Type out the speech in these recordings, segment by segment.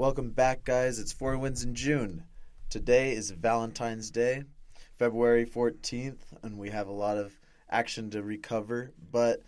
Welcome back, guys. It's Four Wins in June. Today is Valentine's Day, February 14th, and we have a lot of action to recover, but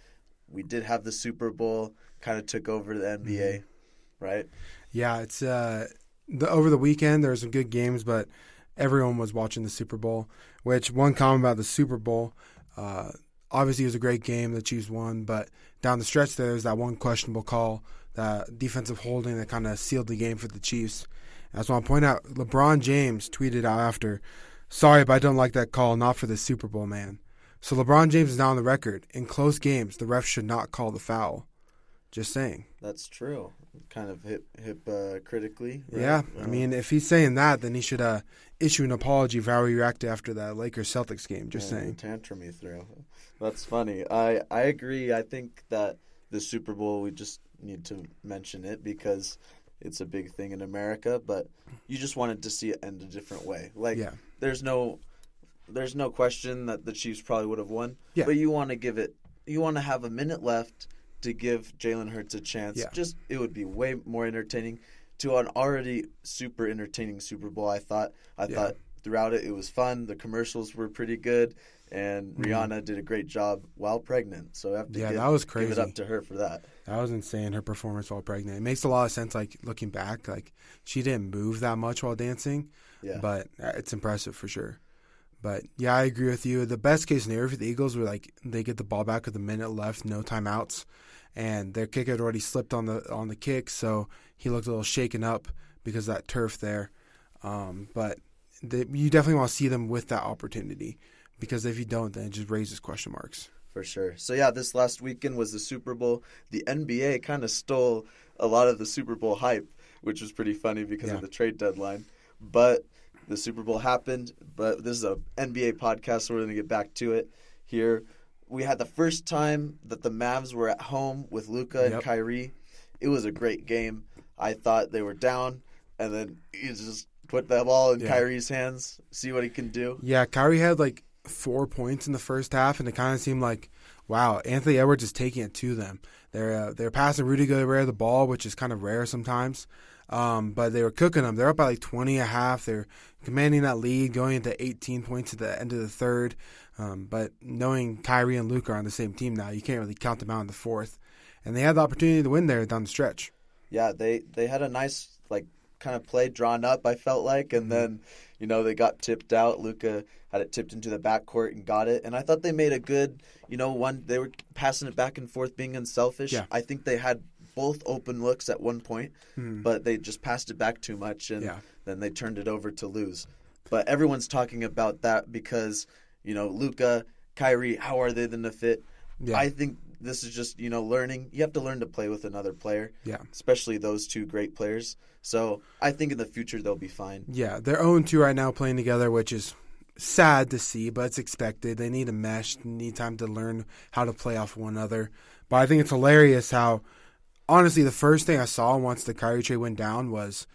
we did have the Super Bowl, kind of took over the NBA, Mm-hmm. right? Yeah, it's uh, the over the weekend there were some good games, but everyone was watching the Super Bowl. Which one comment about the Super Bowl? Uh, obviously, it was a great game. The Chiefs won, but down the stretch there was that one questionable call, that defensive holding that kind of sealed the game for the Chiefs. And I just want to point out, LeBron James tweeted out after, "Sorry, but I don't like that call. Not for the Super Bowl, man." So LeBron James is now on the record. In close games, the ref should not call the foul. Just saying. That's true. Kind of hip, hip uh, critically. right? Yeah, I Uh, mean, if he's saying that, then he should uh, issue an apology for how he reacted after that Lakers Celtics game. Just Yeah, saying. tantrum he threw. That's funny. I I agree. I think that the Super Bowl we just need to mention it because it's a big thing in America. But you just wanted to see it end a different way. Like Yeah. there's no there's no question that the Chiefs probably would have won. Yeah. But you want to give it. You want to have a minute left to give Jalen Hurts a chance. Yeah. Just it would be way more entertaining to an already super entertaining Super Bowl. I thought. I Yeah. thought throughout it it was fun. The commercials were pretty good, and Mhm. Rihanna did a great job while pregnant. So I have to Yeah, give, that was crazy. give it up to her for that. That was insane. Her performance while pregnant. It makes a lot of sense. Like looking back, like she didn't move that much while dancing, Yeah. but uh, it's impressive for sure. But yeah, I agree with you. The best case scenario for the Eagles were like they get the ball back with a minute left, no timeouts, and their kicker had already slipped on the on the kick, so he looked a little shaken up because of that turf there. Um, but they, you definitely want to see them with that opportunity because if you don't, then it just raises question marks. For sure. So yeah, this last weekend was the Super Bowl. The NBA kind of stole a lot of the Super Bowl hype, which was pretty funny because Yeah. of the trade deadline. But the Super Bowl happened. But this is a NBA podcast, so we're gonna get back to it here. We had the first time that the Mavs were at home with Luka and Yep. Kyrie. It was a great game. I thought they were down, and then he just put the ball in Yeah. Kyrie's hands, see what he can do. Yeah, Kyrie had like four points in the first half, and it kind of seemed like, wow, Anthony Edwards is taking it to them. They're uh, they're passing Rudy Gobert the ball, which is kind of rare sometimes. Um, but they were cooking them. They're up by like 20 and a half. They're commanding that lead, going into 18 points at the end of the third. Um, but knowing Kyrie and Luke are on the same team now, you can't really count them out in the fourth. And they had the opportunity to win there down the stretch. yeah, they they had a nice like kind of play drawn up. I felt like, and Mhm. then you know they got tipped out. Luka had it tipped into the backcourt and got it, and I thought they made a good you know one. They were passing it back and forth, being unselfish. Yeah. I think they had both open looks at one point, Hmm. but they just passed it back too much, and Yeah. then they turned it over to lose. But everyone's talking about that because you know Luka, Kyrie, how are they going to fit? Yeah. I think this is just you know learning. You have to learn to play with another player yeah. especially those two great players. So I think in the future they'll be fine. Yeah, they're 0 2 right now playing together, which is sad to see, but it's expected. They need a mesh, need time to learn how to play off one another. But I think it's hilarious how, honestly, the first thing I saw once the Kyrie trade went down was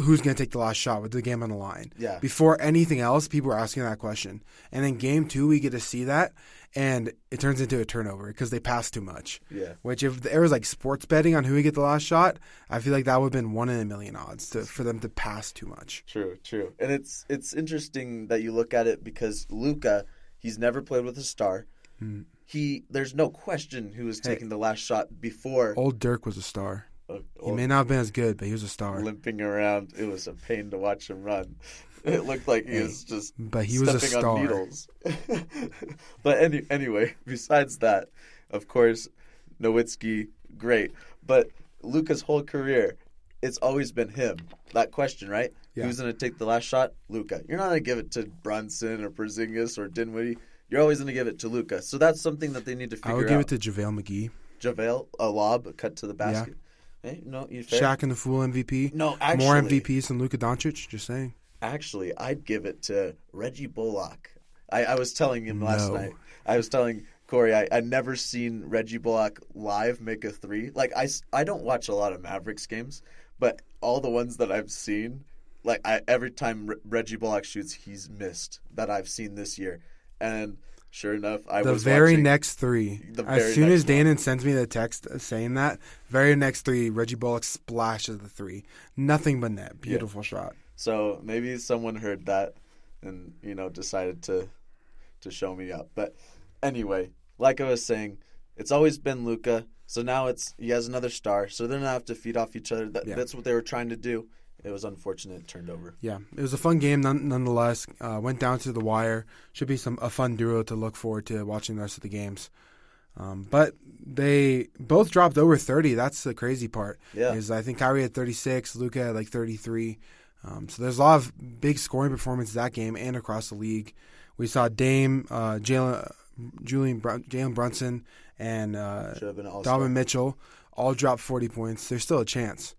who's going to take the last shot with the game on the line. Yeah. Before anything else, people were asking that question. And then game two, we get to see that, and it turns into a turnover because they pass too much. Yeah. Which, if there was like sports betting on who would get the last shot, I feel like that would have been one in a million odds to, for them to pass too much. True, true. And it's it's interesting that you look at it because Luka, he's never played with a star. Hmm. He there's no question who was Hey. taking the last shot before Old Dirk was a star. He may not have been as good, but he was a star. limping around. It was a pain to watch him run. It looked like he was just But he was a star. needles. but any, anyway, besides that, of course, Nowitzki, great. But Luka's whole career, it's always been him. That question, right? Yeah. Who's going to take the last shot? Luka. You're not going to give it to Brunson or Porzingis or Dinwiddie. You're always going to give it to Luka. So that's something that they need to figure out. I would give out. it to JaVale McGee. JaVale, a lob, a cut to the basket. Hey, no, you fair? Shaq and the Fool MVP. No, actually, More MVPs than Luka Doncic. Just saying. Actually, I'd give it to Reggie Bullock. I, I was telling him last No. night. I was telling Corey I I'd never seen Reggie Bullock live make a three. Like I I don't watch a lot of Mavericks games, but all the ones that I've seen, like I every time Re- Reggie Bullock shoots, he's missed that I've seen this year. And Sure enough, I the was very watching- next three. The as soon next as Danon sends me the text saying that, very next three, Reggie Bullock splashes the three. Nothing but net. Beautiful shot. So maybe someone heard that and you know decided to to show me up. But anyway, like I was saying, it's always been Luka. So now it's he has another star. So they're gonna have to feed off each other. That, Yeah. That's what they were trying to do. It was unfortunate it turned over. Yeah, it was a fun game none, nonetheless. Uh, went down to the wire. Should be some a fun duo to look forward to watching the rest of the games. Um, but they both dropped over 30. That's the crazy part. Yeah. Is I think Kyrie had 36, Luka had like 33. Um, so there's a lot of big scoring performances that game and across the league. We saw Dame, uh, Jalen, Julian, Brun- Jalen Brunson, and uh, Should have been all Donovan Mitchell all dropped 40 points. There's still a chance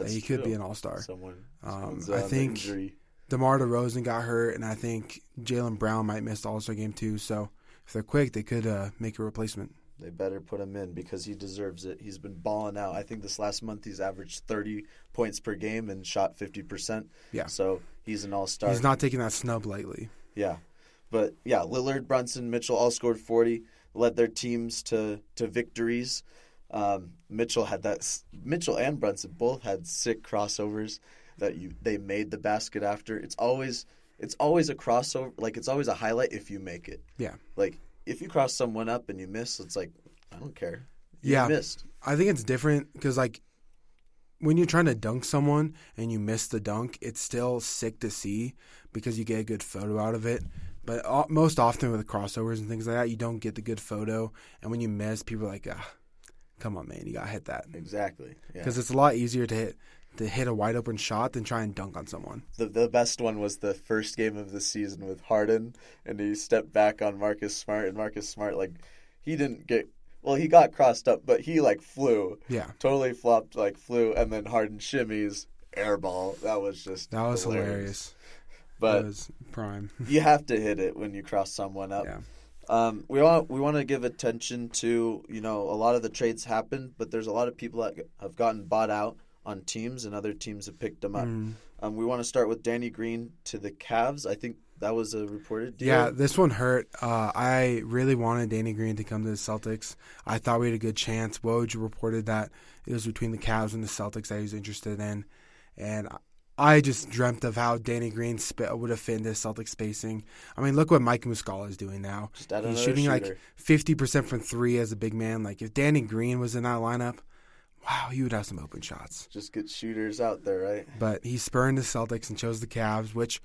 That's he could be an All Star. Someone. Um, I think- injury. DeMar DeRozan got hurt, and I think Jaylen Brown might miss the All Star game too. So if they're quick, they could uh, make a replacement. They better put him in because he deserves it. He's been balling out. I think this last month he's averaged 30 points per game and shot 50%. Yeah. So he's an all star. He's not taking that snub lightly. Yeah. But yeah, Lillard, Brunson, Mitchell all scored 40, led their teams to, to victories. Um, Mitchell had that. Mitchell and Brunson both had sick crossovers that you they made the basket after. It's always it's always a crossover. Like it's always a highlight if you make it. Yeah. Like if you cross someone up and you miss, it's like I don't care. You Yeah. missed. I think it's different because like when you're trying to dunk someone and you miss the dunk, it's still sick to see because you get a good photo out of it. But uh, most often with crossovers and things like that, you don't get the good photo, and when you miss, people are like, "Ah, come on, man, you gotta hit that." Exactly. Yeah. Because it's a lot easier to hit to hit a wide open shot than try and dunk on someone. The the best one was the first game of the season with Harden, and he stepped back on Marcus Smart, and Marcus Smart like he didn't get well, he got crossed up, but he like flew, Yeah, totally flopped, like flew, and then Harden shimmies, airball. That was just that was hilarious. But that was prime. you have to hit it when you cross someone up. Yeah. Um, we want we want to give attention to you know a lot of the trades happened, but there's a lot of people that have gotten bought out on teams, and other teams have picked them up. Mm. Um, we want to start with Danny Green to the Cavs. I think that was a reported deal. Yeah, this one hurt. Uh, I really wanted Danny Green to come to the Celtics. I thought we had a good chance. Woj reported that it was between the Cavs and the Celtics that he was interested in, and I just dreamt of how Danny Green sp- would have fit into Celtic spacing. I mean, look what Mike Muscala is doing now. He's shooting like fifty percent from three as a big man. Like if Danny Green was in that lineup, wow, he would have some open shots. Just get shooters out there, right? But he spurned the Celtics and chose the Cavs, which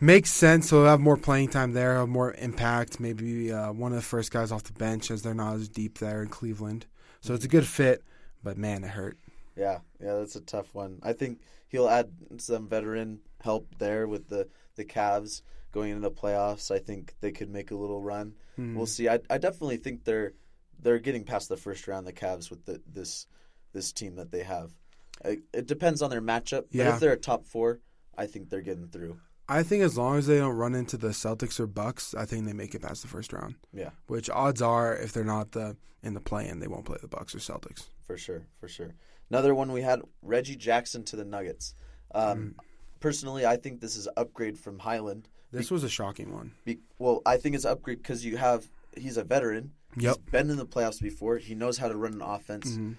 makes sense. So he'll have more playing time there, have more impact. Maybe uh, one of the first guys off the bench, as they're not as deep there in Cleveland. So it's a good fit. But man, it hurt. Yeah, yeah, that's a tough one. I think he'll add some veteran help there with the the Cavs going into the playoffs. I think they could make a little run. Hmm. We'll see. I, I definitely think they're they're getting past the first round. The Cavs with the, this this team that they have. It, it depends on their matchup. But Yeah. if they're a top four, I think they're getting through. I think as long as they don't run into the Celtics or Bucks, I think they make it past the first round. Yeah. Which odds are, if they're not the in the play-in, they won't play the Bucks or Celtics. For sure, for sure. Another one we had Reggie Jackson to the Nuggets. Um, Personally, I think this is upgrade from Hyland. This was a shocking one. Be, well, I think it's upgrade because you have he's a veteran. Yep. He's been in the playoffs before. He knows how to run an offense. Mhm.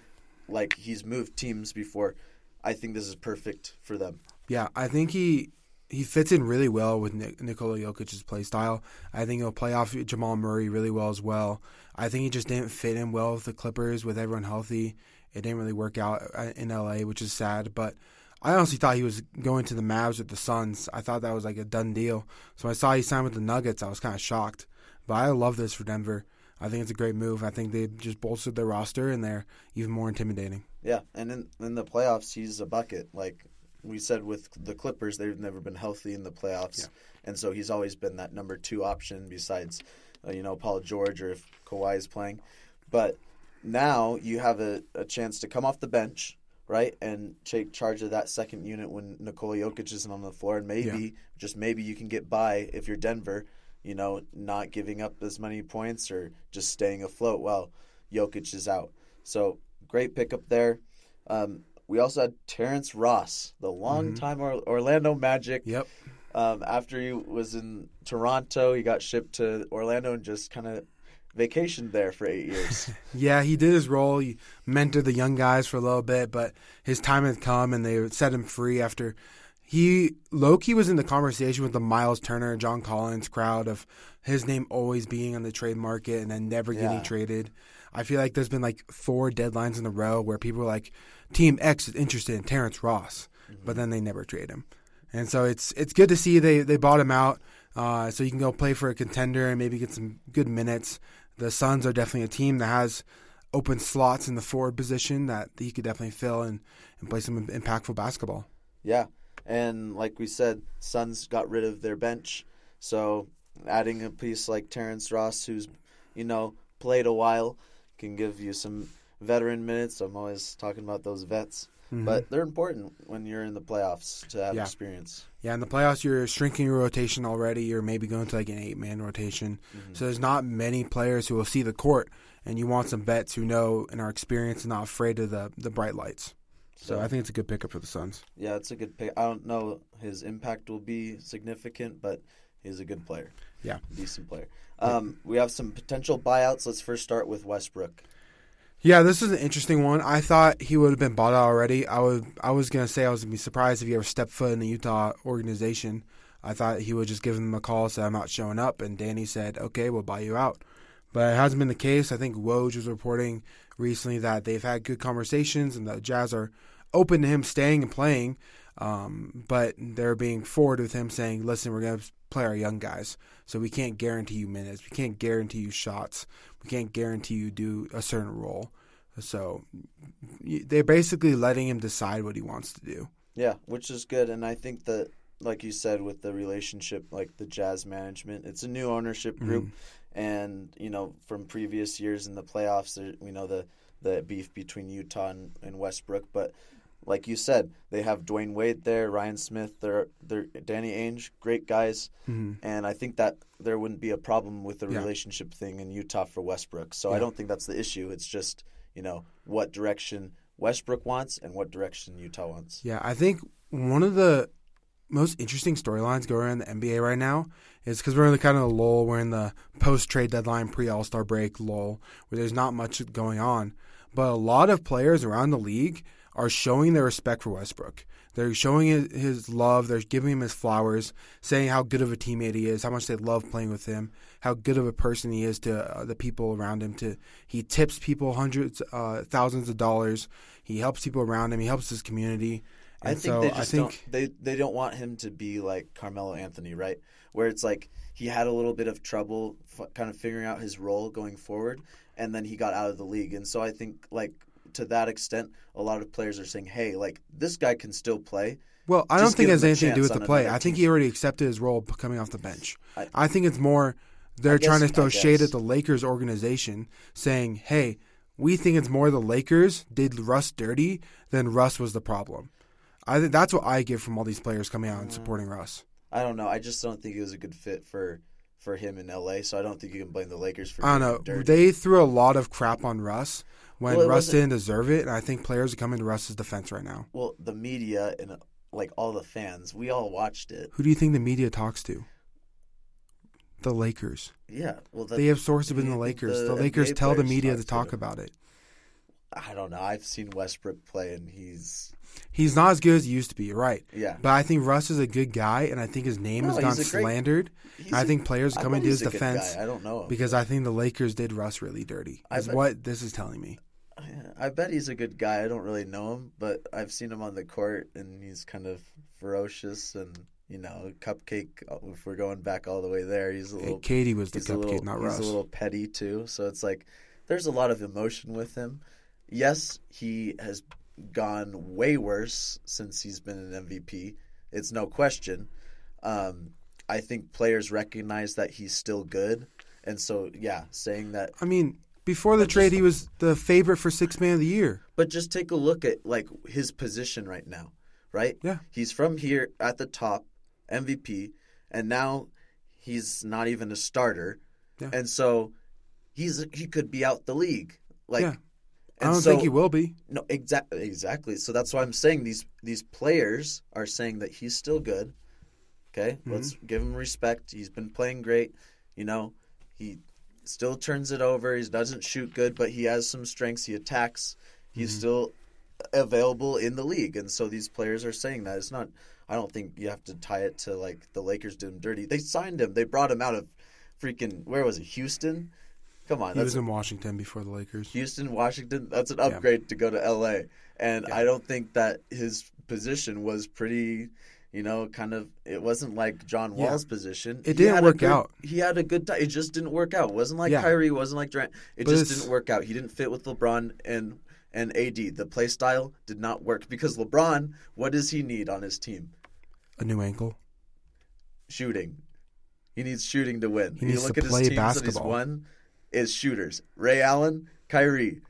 Like he's moved teams before. I think this is perfect for them. Yeah, I think he he fits in really well with Nik- Nikola Jokic's play style. I think he'll play off Jamal Murray really well as well. I think he just didn't fit in well with the Clippers with everyone healthy. It didn't really work out uh, in LA, which is sad. But I honestly thought he was going to the Mavs with the Suns. I thought that was like a done deal. So when I saw he signed with the Nuggets, I was kind of shocked. But I love this for Denver. I think it's a great move. I think they just bolstered their roster and they're even more intimidating. Yeah, and in in the playoffs, he's a bucket. Like we said with the Clippers, they've never been healthy in the playoffs, Yeah. and so he's always been that number two option besides, uh, you know, Paul George or if Kawhi is playing. But now you have a, a chance to come off the bench, right, and take charge of that second unit when Nikola Jokic isn't on the floor, and maybe just maybe you can get by if you're Denver, you know, not giving up as many points or just staying afloat while Jokic is out. So great pickup there. Um, we also had Terrence Ross, the longtime or- Orlando Magic. Yep. um, after he was in Toronto, he got shipped to Orlando and just kind of vacationed there for eight years. Yeah, he did his role. He mentored the young guys for a little bit, but his time had come and they set him free after he Loki was in the conversation with the Myles Turner, and John Collins crowd of his name always being on the trade market and then never getting Yeah. traded. I feel like there's been like four deadlines in a row where people are like, Team X is interested in Terrence Ross, but then they never trade him. And so it's it's good to see they they bought him out, uh, so you can go play for a contender and maybe get some good minutes. The Suns are definitely a team that has open slots in the forward position that he could definitely fill and, and play some impactful basketball. Yeah, and like we said, Suns got rid of their bench, so adding a piece like Terrence Ross, who's you know played a while, can give you some veteran minutes. I'm always talking about those vets, but they're important when you're in the playoffs to have Yeah. experience. Yeah, in the playoffs, you're shrinking your rotation already. You're maybe going to like an eight man rotation. So there's not many players who will see the court, and you want some vets who know and are experienced and not afraid of the, the bright lights. So I think it's a good pickup for the Suns. Yeah, it's a good pick. I don't know his impact will be significant, but he's a good player. Yeah. decent player. Um, we have some potential buyouts. Let's first start with Westbrook. Yeah, this is an interesting one. I thought he would have been bought out already. I would. I was gonna say I was gonna be surprised if he ever stepped foot in the Utah organization. I thought he would just give them a call, say I'm not showing up, and Danny said, "Okay, we'll buy you out." But it hasn't been the case. I think Woj was reporting recently that they've had good conversations and the Jazz are open to him staying and playing. Um, but they're being forward with him saying, "Listen, we're gonna play our young guys, so we can't guarantee you minutes, we can't guarantee you shots, we can't guarantee you do a certain role." So they're basically letting him decide what he wants to do. Yeah, which is good, and I think that, like you said, with the relationship, like the Jazz management, it's a new ownership group, mm-hmm. and you know from previous years in the playoffs, there, we know the the beef between Utah and, and Westbrook, but like you said, they have Dwyane Wade there, Ryan Smith, they're they're Danny Ainge, great guys, mm-hmm. and I think that there wouldn't be a problem with the Yeah. relationship thing in Utah for Westbrook. So I don't think that's the issue. It's just you know what direction Westbrook wants and what direction Utah wants. Yeah, I think one of the most interesting storylines going around the NBA right now is because we're in the kind of lull. We're in the post trade deadline, pre All Star break lull, where there's not much going on. But a lot of players around the league are showing their respect for Westbrook. They're showing his, love. They're giving him his flowers, saying how good of a teammate he is, how much they love playing with him, how good of a person he is to uh, the people around him. To he tips people hundreds, uh, thousands of dollars. He helps people around him. He helps his community. I think so they just think don't they they don't want him to be like Carmelo Anthony, right? Where it's like he had a little bit of trouble f- kind of figuring out his role going forward and then he got out of the league. And so I think like to that extent a lot of players are saying, "Hey, like this guy can still play." Well, I Just don't think it has anything to do with the play. I think team. he already accepted his role coming off the bench. I- I, think it's more they're guess- trying to throw shade at the Lakers organization, saying, "Hey, we think it's more the Lakers did Russ dirty than Russ was the problem." I think that's what I get from all these players coming out and Mm. supporting Russ. I don't know. I just don't think he was a good fit for for him in LA, so I don't think you can blame the Lakers for I don't know. dirty. They threw a lot of crap on Russ when Well, Russ didn't deserve it, and I think players are coming to Russ's defense right now. well, the media and like all the fans, we all watched it. Who do you think the media talks to? The Lakers. Yeah, well, the, They have sources within the the- Lakers. the The, Lakers NBA tell the media to to talk them. about it. I don't know. I've seen Westbrook play, and he's He's not as good as he used to be, right? yeah. But I think Russ is a good guy, and I think his name No, has gone great- slandered. He's I think players are coming to his he's a good defense. I don't know him. because I think the Lakers did Russ really dirty. Is bet- what this is telling me. I bet he's a good guy. I don't really know him, but I've seen him on the court, and he's kind of ferocious and you know, cupcake. uh, If we're going back all the way there, he's a Hey, little. KD was the cupcake, little, not he's a little petty too. So it's like there's a lot of emotion with him. Yes, he has gone way worse since he's been an MVP. It's no question. Um, I think players recognize that he's still good, and so yeah, saying that I mean, before the But trade, just- he was the favorite for six man of the year. But just take a look at like his position right now, right? Yeah. He's from here at the top, MVP, and now he's not even a starter. Yeah. And so he's he could be out the league. Like Yeah. I don't so- think he will be. No, exactly exactly. So that's why I'm saying these these players are saying that he's still good. Okay, Mm-hmm. let's give him respect. He's been playing great. You know, he still turns it over. He doesn't shoot good, but he has some strengths. He attacks. He's Mm-hmm. still available in the league, and so these players are saying that it's not. I don't think you have to tie it to like the Lakers did him dirty. They signed him. They brought him out of freaking where was it? Houston. Come on, He was in Washington before the Lakers. Houston, Washington. That's an upgrade to go to L.A. And Yeah. I don't think that his position was pretty. You know, kind of. It wasn't like John Yeah. Wall's position. It He didn't work good- out. He had a good time. It just didn't work out. It wasn't like Yeah. Kyrie. It wasn't like Durant. It But just it's- didn't work out. He didn't fit with LeBron and and AD. The play style did not work because LeBron. What does he need on his team? A new ankle. Shooting. He needs shooting to win. He you needs look to at his play teams that basketball. he's won is shooters. Ray Allen, Kyrie.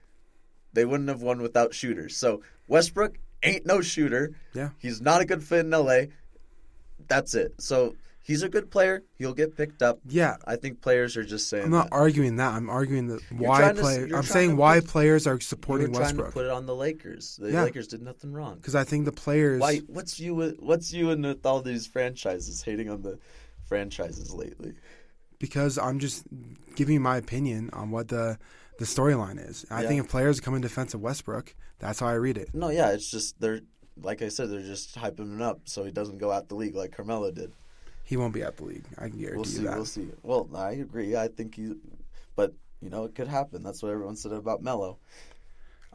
They wouldn't have won without shooters. So Westbrook ain't no shooter. Yeah. He's not a good fit in LA. That's it. So he's a good player. He'll get picked up. Yeah. I think players are just saying I'm not that. arguing that. I'm arguing that why trying to s- players. you're I'm saying to why players are supporting trying Westbrook to put it on the Lakers. The Yeah. Lakers did nothing wrong. because I think the players. Why? What's you? with- What's you and with all these franchises hating on the franchises lately? Because I'm just giving my opinion on what the the storyline is. I Yeah. think if players come in defense of Westbrook, that's how I read it. No, yeah, it's just they're like I said, they're just hyping him up so he doesn't go out the league like Carmelo did. He won't be out the league. I can guarantee We'll you see. that. We'll see. Well, I agree. I think he, but you know, it could happen. That's what everyone said about Melo.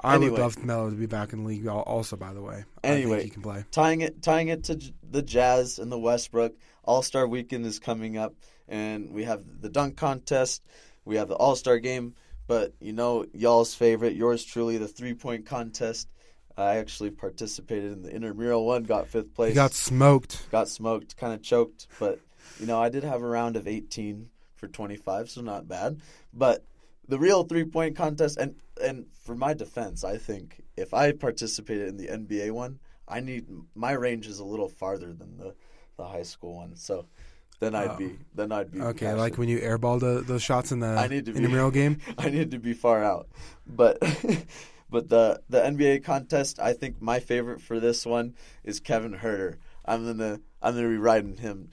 I Anyway. would love Melo to be back in the league. Also, by the way, I Anyway. think he can play. Tying it, tying it to the Jazz and the Westbrook All Star Weekend is coming up, and we have the dunk contest. We have the All Star game, but you know, y'all's favorite, yours truly, the three point contest. I actually participated in the intramural one, got fifth place. Got smoked. got smoked, kind of choked, but you know, I did have a round of 18 for 25, so not bad. But the real three-point contest and and for my defense, I think if I participated in the NBA one, I need my range is a little farther than the the high school one. So then I'd Oh. be then I'd be Okay, cashing. like when you airball the, those shots in the I need to be- intramural game. I need to be far out. But but the the NBA contest, I think my favorite for this one is Kevin Huerter. I'm gonna I'm gonna be riding him,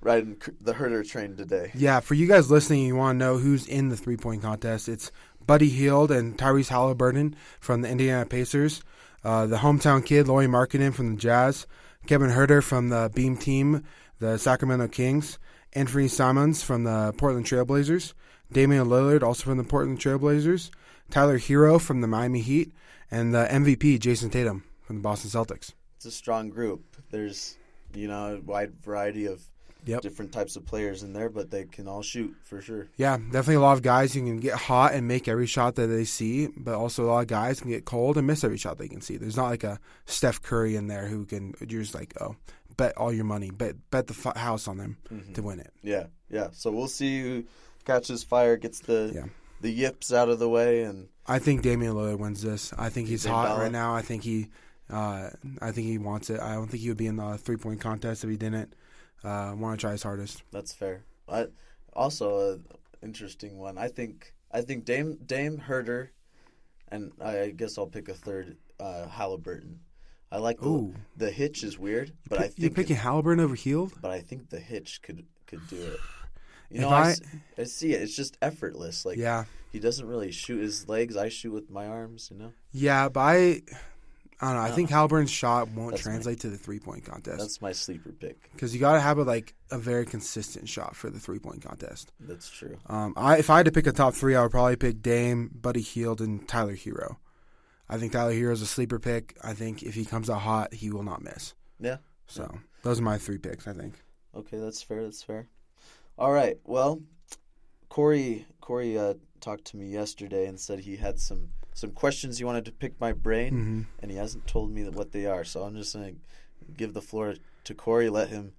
riding the Huerter train today. Yeah, for you guys listening, you want to know who's in the three point contest. It's Buddy Hield and Tyrese Halliburton from the Indiana Pacers, uh, the hometown kid Lauri Markkanen from the Jazz, Kevin Huerter from the Beam Team, the Sacramento Kings, Anthony Simons from the Portland Trailblazers, Damian Lillard also from the Portland Trailblazers, Tyler Herro from the Miami Heat, and the MVP Jayson Tatum from the Boston Celtics. It's a strong group. There's you know a wide variety of Yep. different types of players in there, but they can all shoot for sure. Yeah, definitely a lot of guys who can get hot and make every shot that they see, but also a lot of guys can get cold and miss every shot they can see. There's not like a Steph Curry in there who can you're just like, oh, bet all your money, bet bet the f- house on them to win it. Yeah, yeah. So we'll see who catches fire, gets the Yeah. the yips out of the way, and I think Damian Lillard wins this. I think he's hot Bella? right now. I think he, uh, I think he wants it. I don't think he would be in the three point contest if he didn't uh, want to try his hardest. That's fair. I, also, a interesting one. I think I think Dame Dame Huerter, and I guess I'll pick a third. Uh, Halliburton. I like the, Ooh. the hitch is weird, but I You're think picking Halliburton over Hield. but I think the hitch could could do it. You know, I, see it. It's just effortless. Like Yeah, he doesn't really shoot his legs. I shoot with my arms. You know, yeah, but I, I don't know. I No. think Halliburton's shot won't That's my- translate to the three point contest. that's my sleeper pick. because you got to have a, like a very consistent shot for the three point contest. That's true. Um, I if I had to pick a top three, I would probably pick Dame, Buddy Hield, and Tyler Herro. I think Tyler Herro is a sleeper pick. I think if he comes out hot, he will not miss. Yeah. So those are my three picks. I think. Okay, that's fair. That's fair. All right. Well, Corey Corey uh, talked to me yesterday and said he had some some questions he wanted to pick my brain, hmm and he hasn't told me what they are. So I'm just gonna give the floor to Corey. Let him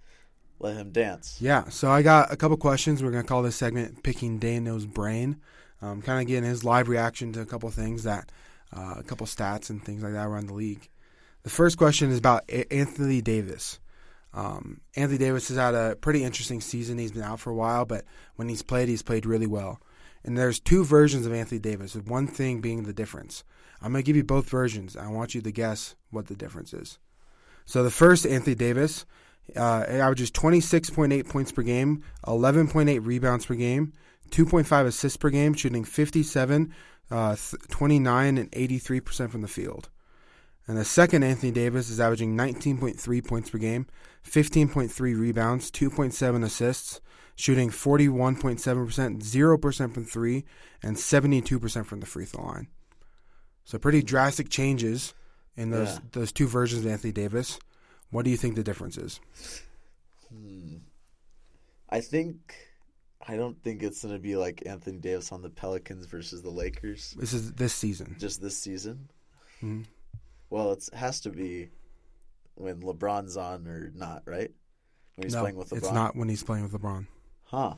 let him dance. Yeah. So I got a couple questions. We're gonna call this segment "Picking Dano's Brain." Um, kind of getting his live reaction to a couple things that, uh, a couple stats and things like that around the league. The first question is about A- Anthony Davis. Um, Anthony Davis has had a pretty interesting season. He's been out for a while, but when he's played, he's played really well. And there's two versions of Anthony Davis, with one thing being the difference. I'm going to give you both versions. I want you to guess what the difference is. So the first Anthony Davis, Uh, averages 26.8 points per game, 11.8 rebounds per game, 2.5 assists per game, shooting 57, uh, 29, and 83% from the field. And the second Anthony Davis is averaging 19.3 points per game, 15.3 rebounds, 2.7 assists, shooting 41.7%, 0% from three, and 72% from the free throw line. So pretty drastic changes in those Yeah. those two versions of Anthony Davis. What do you think the difference is? Hmm. I think I don't think it's gonna be like Anthony Davis on the Pelicans versus the Lakers This is this season. just this season. Mhm. Well, it has to be when LeBron's on or not, right? When he's no, playing with LeBron. it's not when he's playing with LeBron. Huh.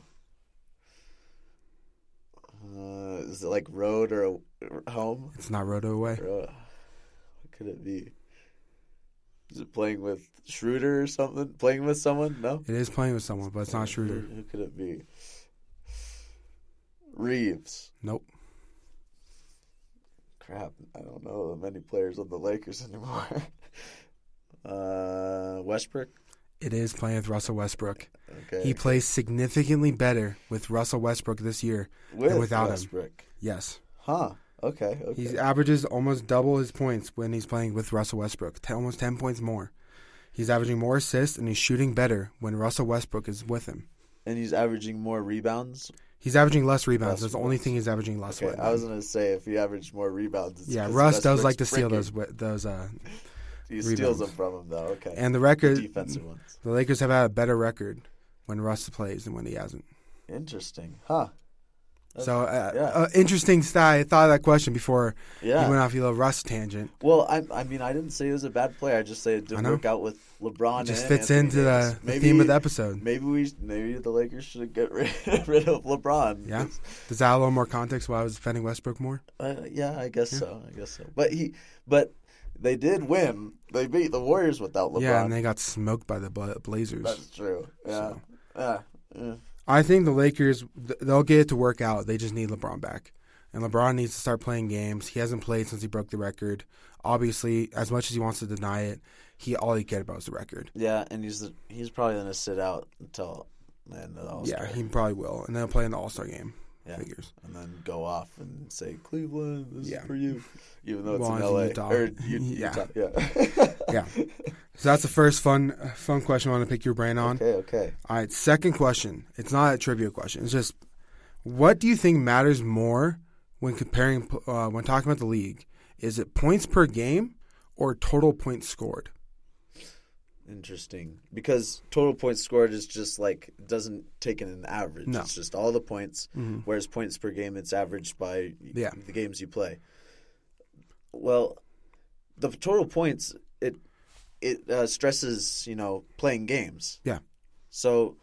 Uh, is it like road or or home? It's not away. Or, uh, what could it be? Is it playing with Schroeder or something? Playing with someone? No. It is playing with someone, but it's not Schroeder. Who, who could it be? Reaves. Nope. Crap, I don't know many players on the Lakers anymore. uh, Westbrook. It is playing with Russell Westbrook. Okay. He plays significantly better with Russell Westbrook this year. with without him. Yes. Huh. Okay. Okay. He averages almost double his points when he's playing with Russell Westbrook, almost 10 points more. He's averaging more assists and he's shooting better when Russell Westbrook is with him. and he's averaging more rebounds. He's averaging less rebounds. That's the only rebounds. thing he's averaging less Okay, with. I was gonna say if he averaged more rebounds. It's yeah, Russ does like to steal those those uh He steals them from him though. Okay. and the record defensive ones. the Lakers have had a better record when Russ plays than when he hasn't. Interesting, huh? So uh, yeah. uh, interesting. I thought of that question before Yeah. you went off your little Russ tangent. Well, I, I mean, I didn't say he was a bad player. I just say it didn't work out with LeBron. It just fits Anthony into the, the maybe, theme of the episode. Maybe we, maybe the Lakers should get rid, rid of LeBron. Yeah. Does that a little more context why I was defending Westbrook more? Uh, yeah, I guess Yeah. so. I guess so. But he, but they did win. They beat the Warriors without LeBron. Yeah, and they got smoked by the Blazers. That's true. Yeah. So. Yeah. I think the Lakers they'll get it to work out. They just need LeBron back, and LeBron needs to start playing games. He hasn't played since he broke the record. Obviously, as much as he wants to deny it, he all he cared about was the record. Yeah, and he's he's probably gonna sit out until the end of the All-Star. Yeah, he probably will, and then play in the All Star game. Yeah. Figures. and then go off and say Cleveland, this Yeah. is for you, even though it's Well, in LA Utah. or U- Yeah. Yeah. Yeah. So that's the first fun fun question I want to pick your brain on. okay. Okay. All right, second question. It's not a trivia question. It's just, what do you think matters more when comparing, uh, when talking about the league? Is it points per game or total points scored? Interesting, because total points scored is just like doesn't take in an average. No. It's just all the points. Mhm. Whereas points per game, it's averaged by Yeah. the games you play. Well, the total points it uh, stresses you know playing games. Yeah. So,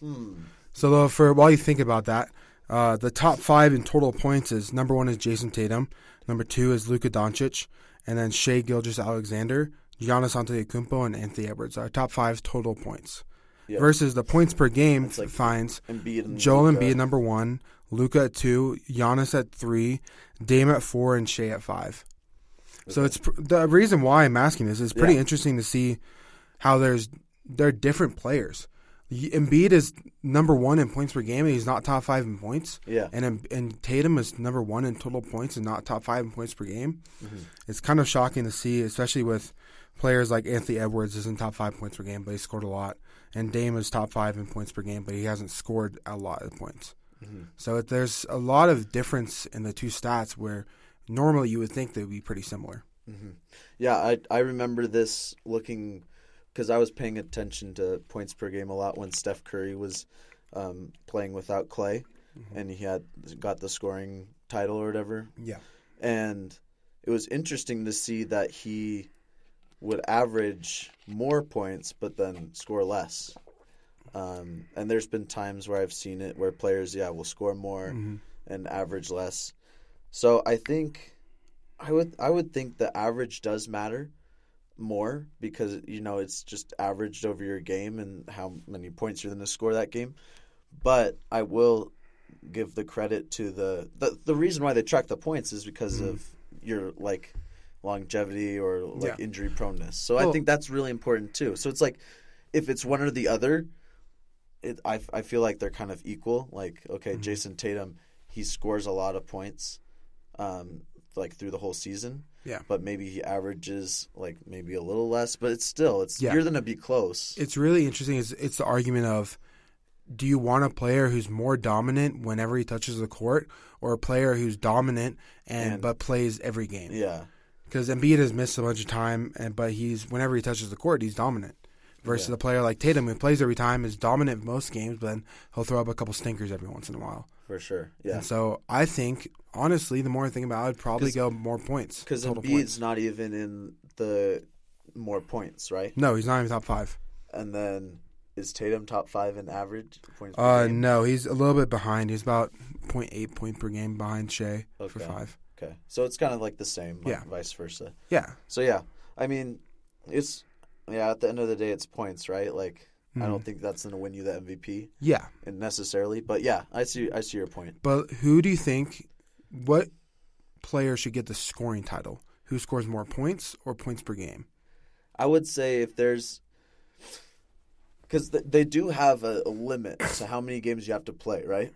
hmm. So though, for while you think about that, uh, the top five in total points is number one is Jayson Tatum, number two is Luka Doncic, and then Shai Gilgeous-Alexander, Giannis Antetokounmpo, and Anthony Edwards. Our top five total points. Yeah. Versus the points per game like finds Embiid and Joel Luka. Embiid number one, Luka at two, Giannis at three, Dame at four, and Shai at five. So it's pr- the reason why I'm asking this is pretty Yeah. interesting to see how there's they're different players. Embiid is number one in points per game, and he's not top five in points. Yeah. And and Tatum is number one in total points and not top five in points per game. Mhm. It's kind of shocking to see, especially with players like Anthony Edwards isn't top five points per game, but he scored a lot, and Dame is top five in points per game, but he hasn't scored a lot of points. Mhm. So it, there's a lot of difference in the two stats where normally you would think they would be pretty similar. hmm Yeah, I I remember this looking because I was paying attention to points per game a lot when Steph Curry was um, playing without Clay, Mhm. and he had got the scoring title or whatever. Yeah. And it was interesting to see that he would average more points, but then score less. Um, and there's been times where I've seen it where players, yeah, will score more hmm and average less. So I think I would I would think the average does matter more because you know it's just averaged over your game and how many points you're going to score that game. But I will give the credit to the the, the reason why they track the points is because Mhm. of your like longevity or like Yeah. injury proneness. So I think that's really important too. So it's like if it's one or the other, it I I feel like they're kind of equal. Like okay, Mm-hmm. Jayson Tatum, he scores a lot of points, um, like through the whole season. Yeah. But maybe he averages like maybe a little less, but it's still it's Yeah. you're gonna be close. It's really interesting. It's, it's the argument of do you want a player who's more dominant whenever he touches the court or a player who's dominant and, And- but plays every game? yeah. Because Embiid has missed a bunch of time, and but he's whenever he touches the court, he's dominant. Versus Yeah. a player like Tatum, who plays every time, is dominant most games, but then he'll throw up a couple stinkers every once in a while. For sure. Yeah. And so I think, honestly, the more I think about it, I'd probably go more points. Because Embiid's points. not even in the more points, right? No, he's not even top five. And then is Tatum top five in average points per Uh, game? no, he's a little bit behind. He's about 0.8 point per game behind Shai for five. Okay, so it's kind of like the same, like Yeah. vice versa. Yeah. So yeah, I mean, it's yeah. At the end of the day, it's points, right? Like I Mhm. don't think that's going to win you the MVP Yeah. and necessarily, but yeah, I see. I see your point. But who do you think, what player should get the scoring title? Who scores more points or points per game? I would say if there's because th- they do have a, a limit to how many games you have to play, right?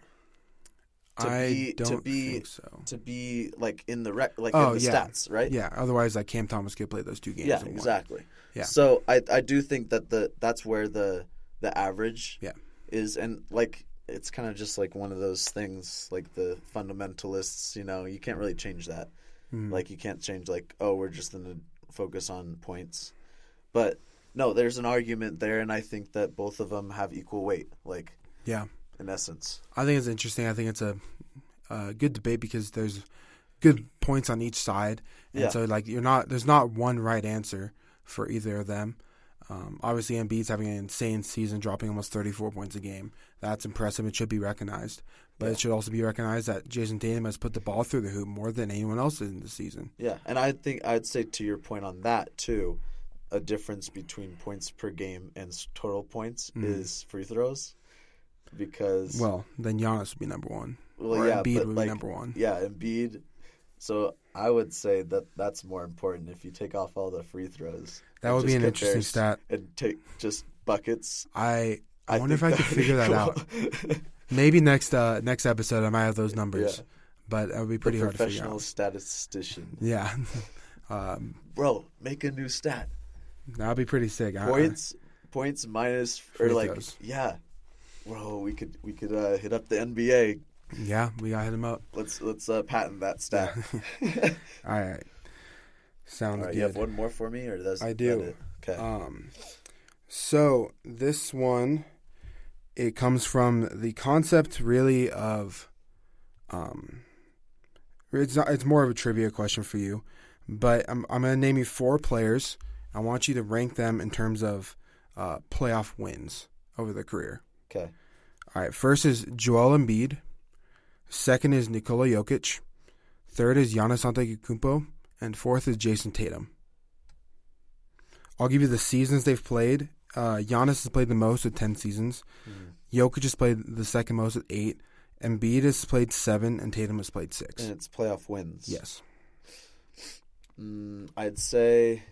To I be- don't be- think so. To be like in the rec, like Oh, in the yeah. stats, right? Yeah, otherwise, like Cam Thomas could play those two games. Yeah, in one. exactly. Yeah. So I I do think that the that's where the the average Yeah. is and like it's kind of just like one of those things like the fundamentalists, you know, you can't really change that. Mhm. Like you can't change like oh, we're just going to focus on points. But no, there's an argument there and I think that both of them have equal weight like Yeah, in essence. I think it's interesting. I think it's a, a good debate because there's good points on each side, and Yeah. so like you're not there's not one right answer for either of them. Um, obviously, Embiid's having an insane season, dropping almost 34 points a game. That's impressive. It should be recognized, but Yeah. it should also be recognized that Jayson Tatum has put the ball through the hoop more than anyone else in the season. Yeah, and I think I'd say to your point on that too, a difference between points per game and total points Mhm. is free throws, because Well, then Giannis would be number one, well, or yeah, Embiid but would like be number one. yeah, Embiid. So I would say that that's more important if you take off all the free throws. That would be an interesting stat. And take just buckets. I I, wonder if I could that'd figure that out. Maybe next uh, next episode I might have those numbers, Yeah. but that would be pretty hard to figure professional out. statistician, Yeah, um, bro, make a new stat. that would be pretty sick. I- I- points points minus or like throws. yeah bro we could we could uh, hit up the nba yeah, we got to hit him up. let's let's uh, patent that stat All right, sounds all right good. you have one more for me or does I do. okay Um, so this one, it comes from the concept really of, um, it's not, it's more of a trivia question for you, but I'm I'm gonna name you four players. I want you to rank them in terms of uh, playoff wins over their career. Okay All right, first is Joel Embiid. Second is Nikola Jokic. Third is Giannis Antetokounmpo, and fourth is Jayson Tatum. I'll give you the seasons they've played. Uh, Giannis has played the most with ten seasons. Hmm. Jokic has played the second most with eight. Embiid has played seven, and Tatum has played six. and it's playoff wins Yes. mm, i'd say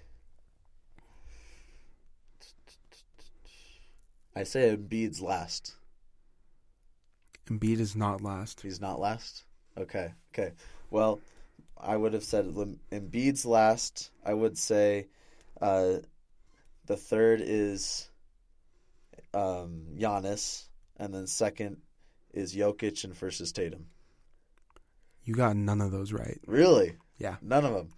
i say Embiid's last Embiid is not last. he's not last okay okay well i would have said Embiid's last i would say uh, the third is um, Giannis, and then second is Jokic, and first is Tatum. You got none of those right. Really? Yeah. None of them.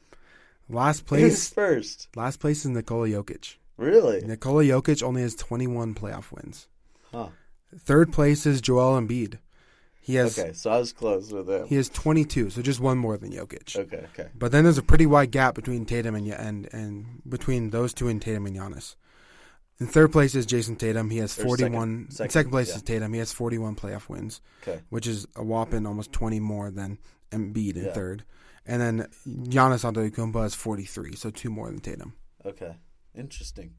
Last Who's place. first? last place is Nikola Jokic. Really? Nikola Jokic only has 21 playoff wins. Huh. Third place is Joel Embiid. He has Okay, so I was close with him. he has 22, so just one more than Jokic. Okay, okay. But then there's a pretty wide gap between Tatum and and and between those two and Tatum and Giannis. In third place is Jayson Tatum. He has Or 41. second- second, second place yeah. is Tatum. He has 41 playoff wins, Okay. which is a whopping almost 20 more than Embiid in Yeah. third. And then Giannis Antetokounmpo has 43, so two more than Tatum. Okay. Interesting.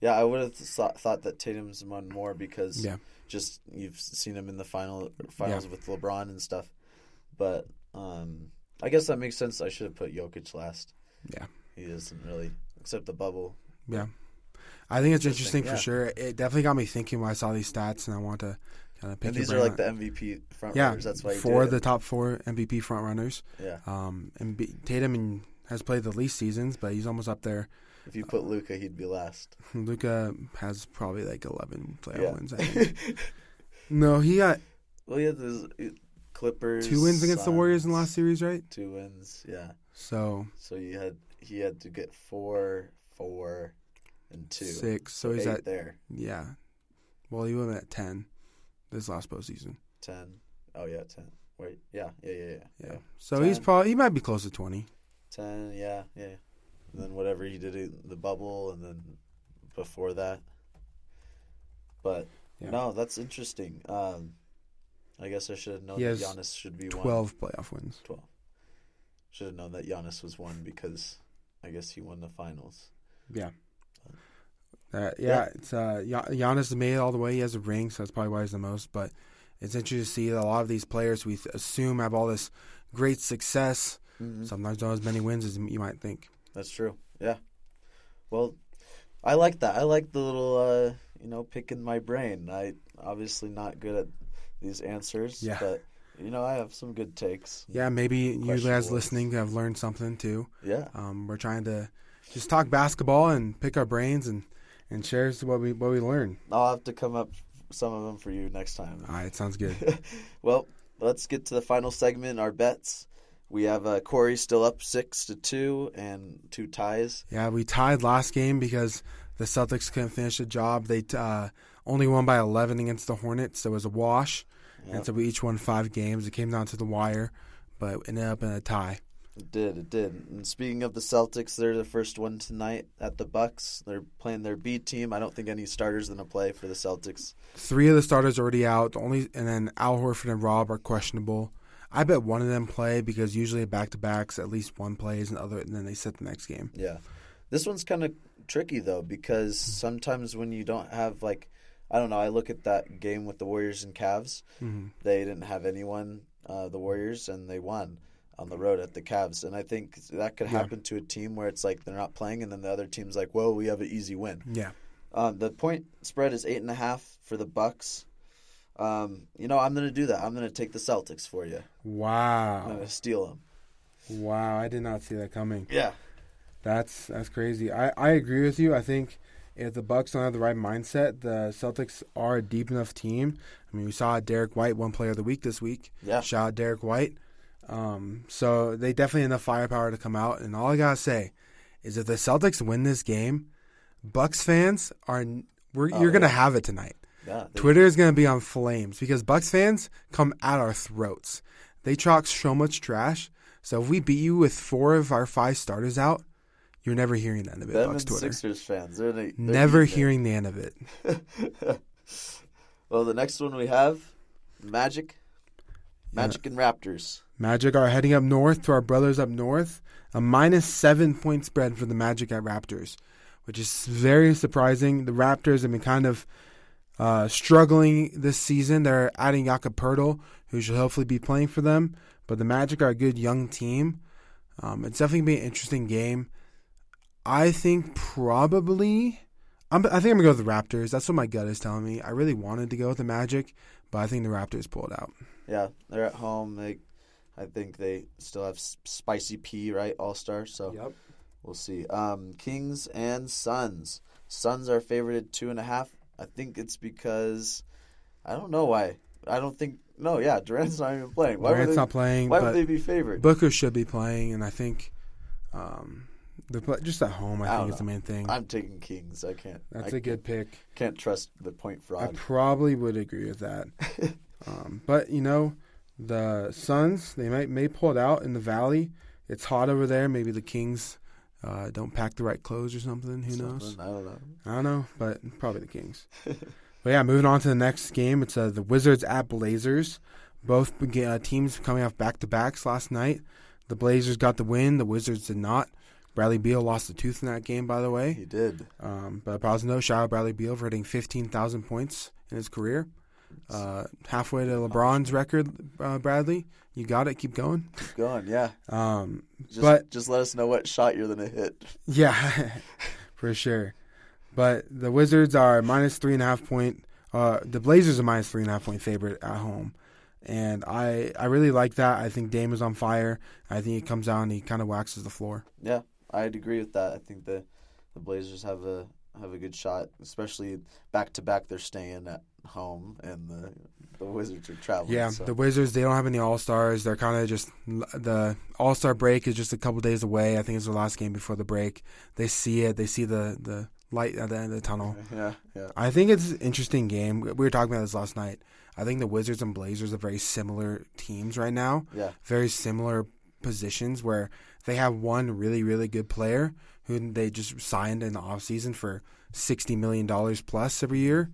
Yeah, I would have thought, thought that Tatum's won more because Yeah. just you've seen him in the final finals with LeBron and stuff. But um, I guess that makes sense. I should have put Jokic last. Yeah. he doesn't really except the bubble. Yeah. I think it's Interesting, interesting, for yeah. sure. It definitely got me thinking when I saw these stats, and I want to kind of pick And these are like on- the MVP front yeah, runners. That's why you four did of the top four MVP front runners. yeah. Um, and B- Tatum and- has played the least seasons, but he's almost up there. If you put Luka, he'd be last. Luka has probably like eleven playoff Yeah. wins. I think. no, he got well, yeah, there's uh, Clippers. two wins against the Warriors in the last series, right? Two wins, yeah. So So you had he had to get four, four, and two. six. So he's eight at there. yeah. Well, he went at ten this last postseason. Ten. Oh yeah, ten. Wait, yeah, yeah, yeah, yeah. Yeah. So he's probably he might be close to twenty. Ten, yeah, yeah. And then whatever he did in the bubble, and then before that. But Yeah. no, that's interesting. Um, I guess I should have known that Giannis should be one. Twelve playoff wins. Twelve. Should have known that Giannis was one because I guess he won the finals. Yeah. Uh, yeah, Yeah. it's uh, Giannis made it all the way. He has a ring, so that's probably why he's the most. But it's interesting to see that a lot of these players we assume have all this great success. Mm-hmm. Sometimes don't have as many wins as you might think. That's true. Yeah. Well, I like that. I like the little, uh, you know, picking my brain. I obviously not good at these answers. Yeah. But you know, I have some good takes. Yeah, maybe you guys listening have learned something too. Yeah. Um, we're trying to just talk basketball and pick our brains and and share what we what we learn. I'll have to come up some of them for you next time. All right, sounds good. well, let's get to the final segment. Our bets. We have uh, Corey still up six to two and two ties. Yeah, we tied last game because the Celtics couldn't finish the job. They uh, only won by 11 against the Hornets, so it was a wash. Yep. And so we each won five games. It came down to the wire, but ended up in a tie. It did, it did. And speaking of the Celtics, they're the first one tonight at the Bucks. They're playing their B team. I don't think any starters are gonna play for the Celtics. Three of the starters already out. The only and then Al Horford and Rob are questionable. I bet one of them play because usually back to backs, at least one plays and other, and then they sit the next game. Yeah, this one's kind of tricky though because sometimes when you don't have like, I don't know. I look at that game with the Warriors and Cavs. hmm They didn't have anyone, uh, the Warriors, and they won on the road at the Cavs. And I think that could Yeah. happen to a team where it's like they're not playing, and then the other team's like, "Well, we have an easy win." Yeah, Um, the point spread is eight and a half for the Bucks. Um, you know, I'm gonna do that. I'm gonna take the Celtics for you. Wow. I'm wow, gonna steal them. wow! I did not see that coming. Yeah, That's that's crazy. I, I agree with you. I think if the Bucks don't have the right mindset, the Celtics are a deep enough team. I mean, we saw Derrick White, one player of the week this week. yeah. Shout out Derrick White. Um, so they definitely have enough firepower to come out. And all I gotta say is, if the Celtics win this game, Bucks fans are we're, Oh, you're gonna have it tonight. Yeah. Twitter is gonna be on flames because Bucks fans come at our throats. They talk so much trash. So if we beat you with four of our five starters out, you're never hearing the end of it. them Bucks Twitter. Sixers fans. They're, they're Never hearing the end of it. it. well, the next one we have Magic, Magic and Raptors. Magic are heading up north to our brothers up north. A minus seven point spread for the Magic at Raptors, which is very surprising. The Raptors have been kind of uh, struggling this season. They're adding Jakob Poeltl, who should hopefully be playing for them. But the Magic are a good young team. Um, it's definitely going to be an interesting game. I think probably. I'm, I think I'm going to go with the Raptors. That's what my gut is telling me. I really wanted to go with the Magic, but I think the Raptors pulled out. Yeah, they're at home. They, I think they still have Spicy P, right? All star. So Yep. we'll see. Um, Kings and Suns. Suns are favored at two and a half. I think it's because I don't know why. I don't think no. Yeah, Durant's not even playing. Why Durant's they? not playing, why would they be favored? Booker should be playing, and I think um, the just at home. I, I think is the main thing. I'm taking Kings. I can't. That's I a good pick. Can't trust the point fraud. I probably would agree with that. um, but you know, the Suns they might may pull it out in the Valley. It's hot over there. Maybe the Kings uh, don't pack the right clothes or something. Who knows? I don't know. I don't know, but probably the Kings. but yeah, moving on to the next game. It's uh, the Wizards at Blazers. Both uh, teams coming off back to backs last night. The Blazers got the win. The Wizards did not. Bradley Beal lost a tooth in that game, by the way. He did. Um, but positive no shout out Bradley Beal for hitting 15,000 points in his career. Uh, halfway to LeBron's record, uh, Bradley. You got it. Keep going. Keep going, yeah. Um, Just, But- just let us know what shot you're gonna hit. yeah, for sure. But the Wizards are minus three and a half point. Uh, the Blazers are minus three and a half point favorite at home, and I I really like that. I think Dame is on fire. I think he comes out and he kind of waxes the floor. Yeah, I'd agree with that. I think the the Blazers have a have a good shot, especially back to back. They're staying at home, and the the Wizards are traveling. Yeah, so. the Wizards they don't have any All Stars. They're kind of just the All Star break is just a couple days away. I think it's the last game before the break. They see it. They see the the light at the end of the tunnel. yeah, yeah, I think it's an interesting game. We were talking about this last night. I think the Wizards and Blazers are very similar teams right now. yeah, Very similar positions where they have one really really good player who they just signed in the offseason for 60 million dollars plus every year.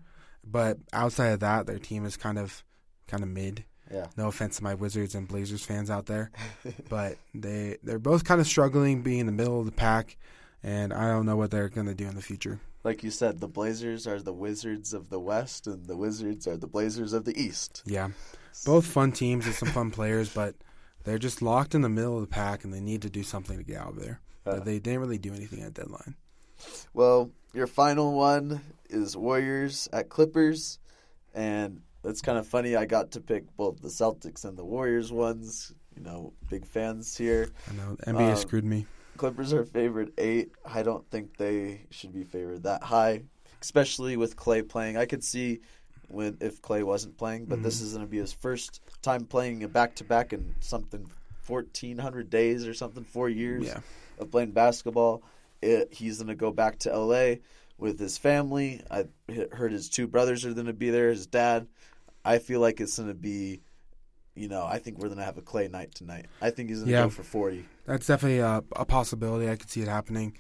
But outside of that, their team is kind of kind of mid. yeah. No offense to my Wizards and Blazers fans out there, but they they're both kind of struggling being in the middle of the pack, and I don't know what they're going to do in the future. Like you said, the Blazers are the Wizards of the West, and the Wizards are the Blazers of the East. Yeah, both fun teams with some fun players, but they're just locked in the middle of the pack, and they need to do something to get out of there. Uh, But they didn't really do anything at deadline. Well, your final one is Warriors at Clippers, and it's kind of funny. I got to pick both the Celtics and the Warriors ones. You know, big fans here. I know the NBA Um, screwed me. Clippers are favored eight. I don't think they should be favored that high, especially with Clay playing. I could see when if Clay wasn't playing, but this is going to be his first time playing a back to back in something fourteen hundred days or something, four years Yeah, of playing basketball. It, he's going to go back to LA with his family. I heard his two brothers are going to be there, his dad. I feel like it's going to be, you know, I think we're going to have a Clay night tonight. I think he's going to Yeah. go for 40. that's definitely a, a possibility. I could see it happening.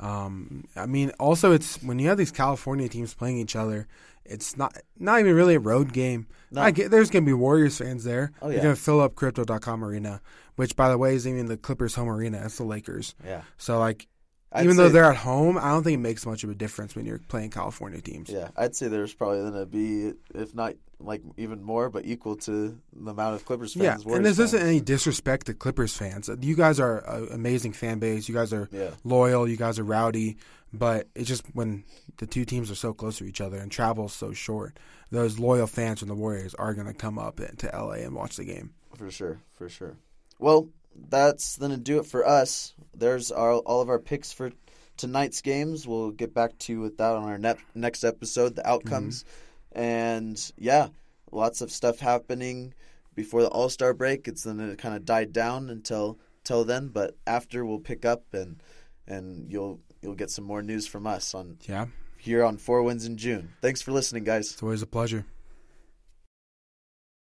Um, I mean, also it's when you have these California teams playing each other, it's not not even really a road game. No. I get, there's gonna be Warriors fans there. Oh, They're gonna fill up Crypto.com arena, which by the way is even the Clippers' home arena. It's the Lakers. Yeah. So like, I'd even though they're at home, I don't think it makes much of a difference when you're playing California teams. Yeah, I'd say there's probably going to be, if not like even more, but equal to the amount of Clippers fans. Yeah, Warriors and this isn't any disrespect to Clippers fans. You guys are an amazing fan base. You guys are Yeah, loyal. You guys are rowdy. But it's just when the two teams are so close to each other and travel's so short, those loyal fans from the Warriors are going to come up to LA and watch the game. for sure, for sure. Well, that's going to do it for us. There's our, all of our picks for tonight's games. We'll get back to you with that on our ne- next episode, the outcomes. Mm-hmm. And yeah, lots of stuff happening before the All Star break. It's going to kind of die down until till then, but after we'll pick up and and you'll you'll get some more news from us on Yeah, here on Four Wins in June. Thanks for listening, guys. it's always a pleasure.